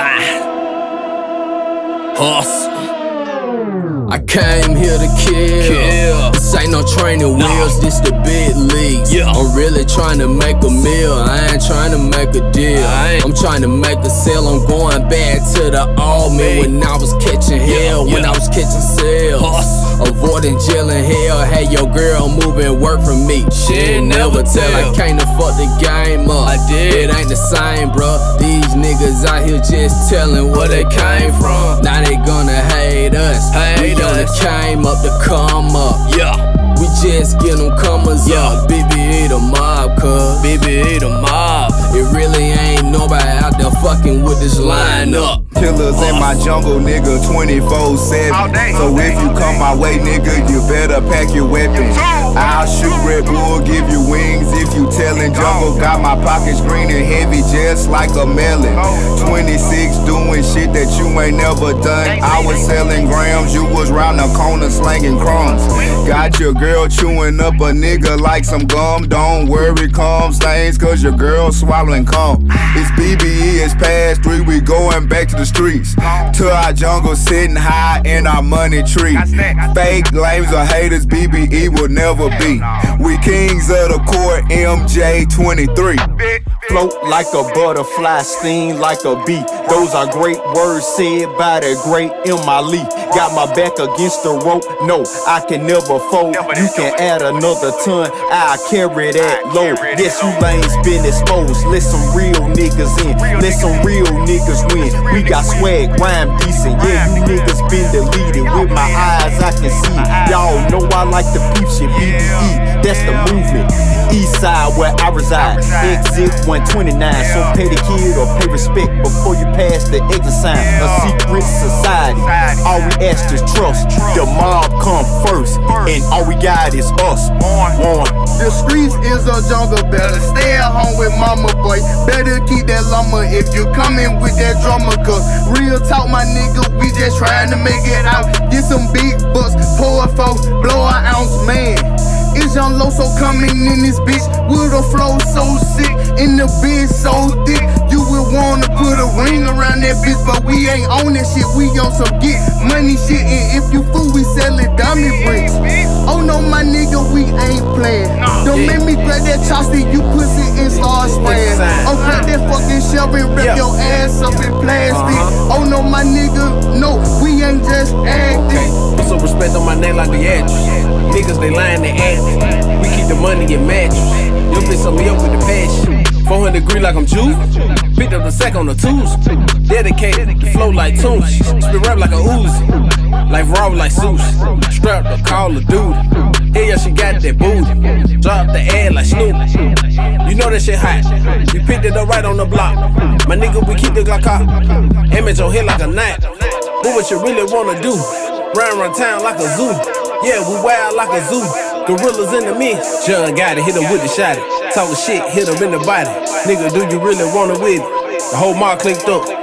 Ah. Hustle. I came here to kill. Kill. This ain't no training wheels, this the big leagues. Yeah. I'm really trying to make a meal. I ain't trying to make a deal. I'm trying to make a sale. I'm going back to the old me when I was catching hell, when yeah. I was catching sales. Hustle. Avoiding jail and hell. Had your girl moving work for me. She never tell. I came to fuck the game up. I did. It ain't the same, bruh. These niggas out here just telling where they came from. Now they gonna hate us. Hate we us. came up to come up. Yeah, We just get them comers Yeah. up. BBE the mob, cuz. BBE the mob. Out there fucking with this line up. Killers in my jungle, nigga, 24 7. So if you come my way, nigga, you better pack your weapons. I'll shoot Red Bull, give you wings if you tellin' jungle. Got my pockets green and heavy, just like a melon. 26 doing shit that you ain't never done. I was selling grams, you was round the corner slanging crumbs. Got your girl chewing up a nigga like some gum. Don't worry, calm stains, cause your girl swallowing cum. It's BBE, it's past three, we going back to the streets. To our jungle, sitting high in our money tree. Fake lames or haters, BBE will never be. We kings of the court, MJ23. Float like a butterfly, sting like a bee. Those are great words said by the great Emily. Got my back against the rope, no, I can never fold. You can add another ton, I carry that load. Yes, you lanes been exposed. Let some real niggas in, let some real niggas win. We got swag, rhyme decent. Yeah, you niggas been deleted. With my eyes, I can see. Y'all know I like the peep shit. BBE, that's the movement. East side where I reside. Exit 129. So pay the kid or pay respect before you pass the exit sign. A secret society. All we ask is trust. The mob come first, and all we got is us. One. The streets is a jungle, better stay at home with mama, boy. Better keep that lumber if you coming with that drama, cause real talk, my nigga, we just trying to make it out. Get some big bucks, pour a four, blow an ounce, man. It's Young Loso coming in this bitch with a flow so sick, in the bitch so thick. You would wanna put a ring around that bitch, but we ain't on that shit. We on some get money shit, and if you fool, we sellin' diamond bricks. Oh no, my nigga, we ain't playing. Don't make me grab that chopstick, you pussy and start spraying. Oh, grab that fucking shelf and rip Yeah. your ass up in plastic. Uh-huh. Oh no, my nigga, no, we ain't just acting. Put some respect on my name like the actress. Niggas, they lying, they acting. We keep the money in mattress. Your bitch up me up with the passion. 400 degree like I'm Jew. Picked up the sack on the tools. Dedicated, flow like tunes. Spit rap like a Uzi. Like raw like Zeus. Strapped to call a dude. Hell yeah, she got that booty. Drop the ad like Snoop. You know that shit hot. You picked it up right on the block. My nigga, we keep the Glock hot. Image on here like a knife. What what you really wanna do? Run around town like a zoo. Yeah, we wild like a zoo. Gorillas in the mix. John got it, hit him with the shot. Talking shit, hit him in the body. Nigga, do you really wanna with it? The whole mob clicked up.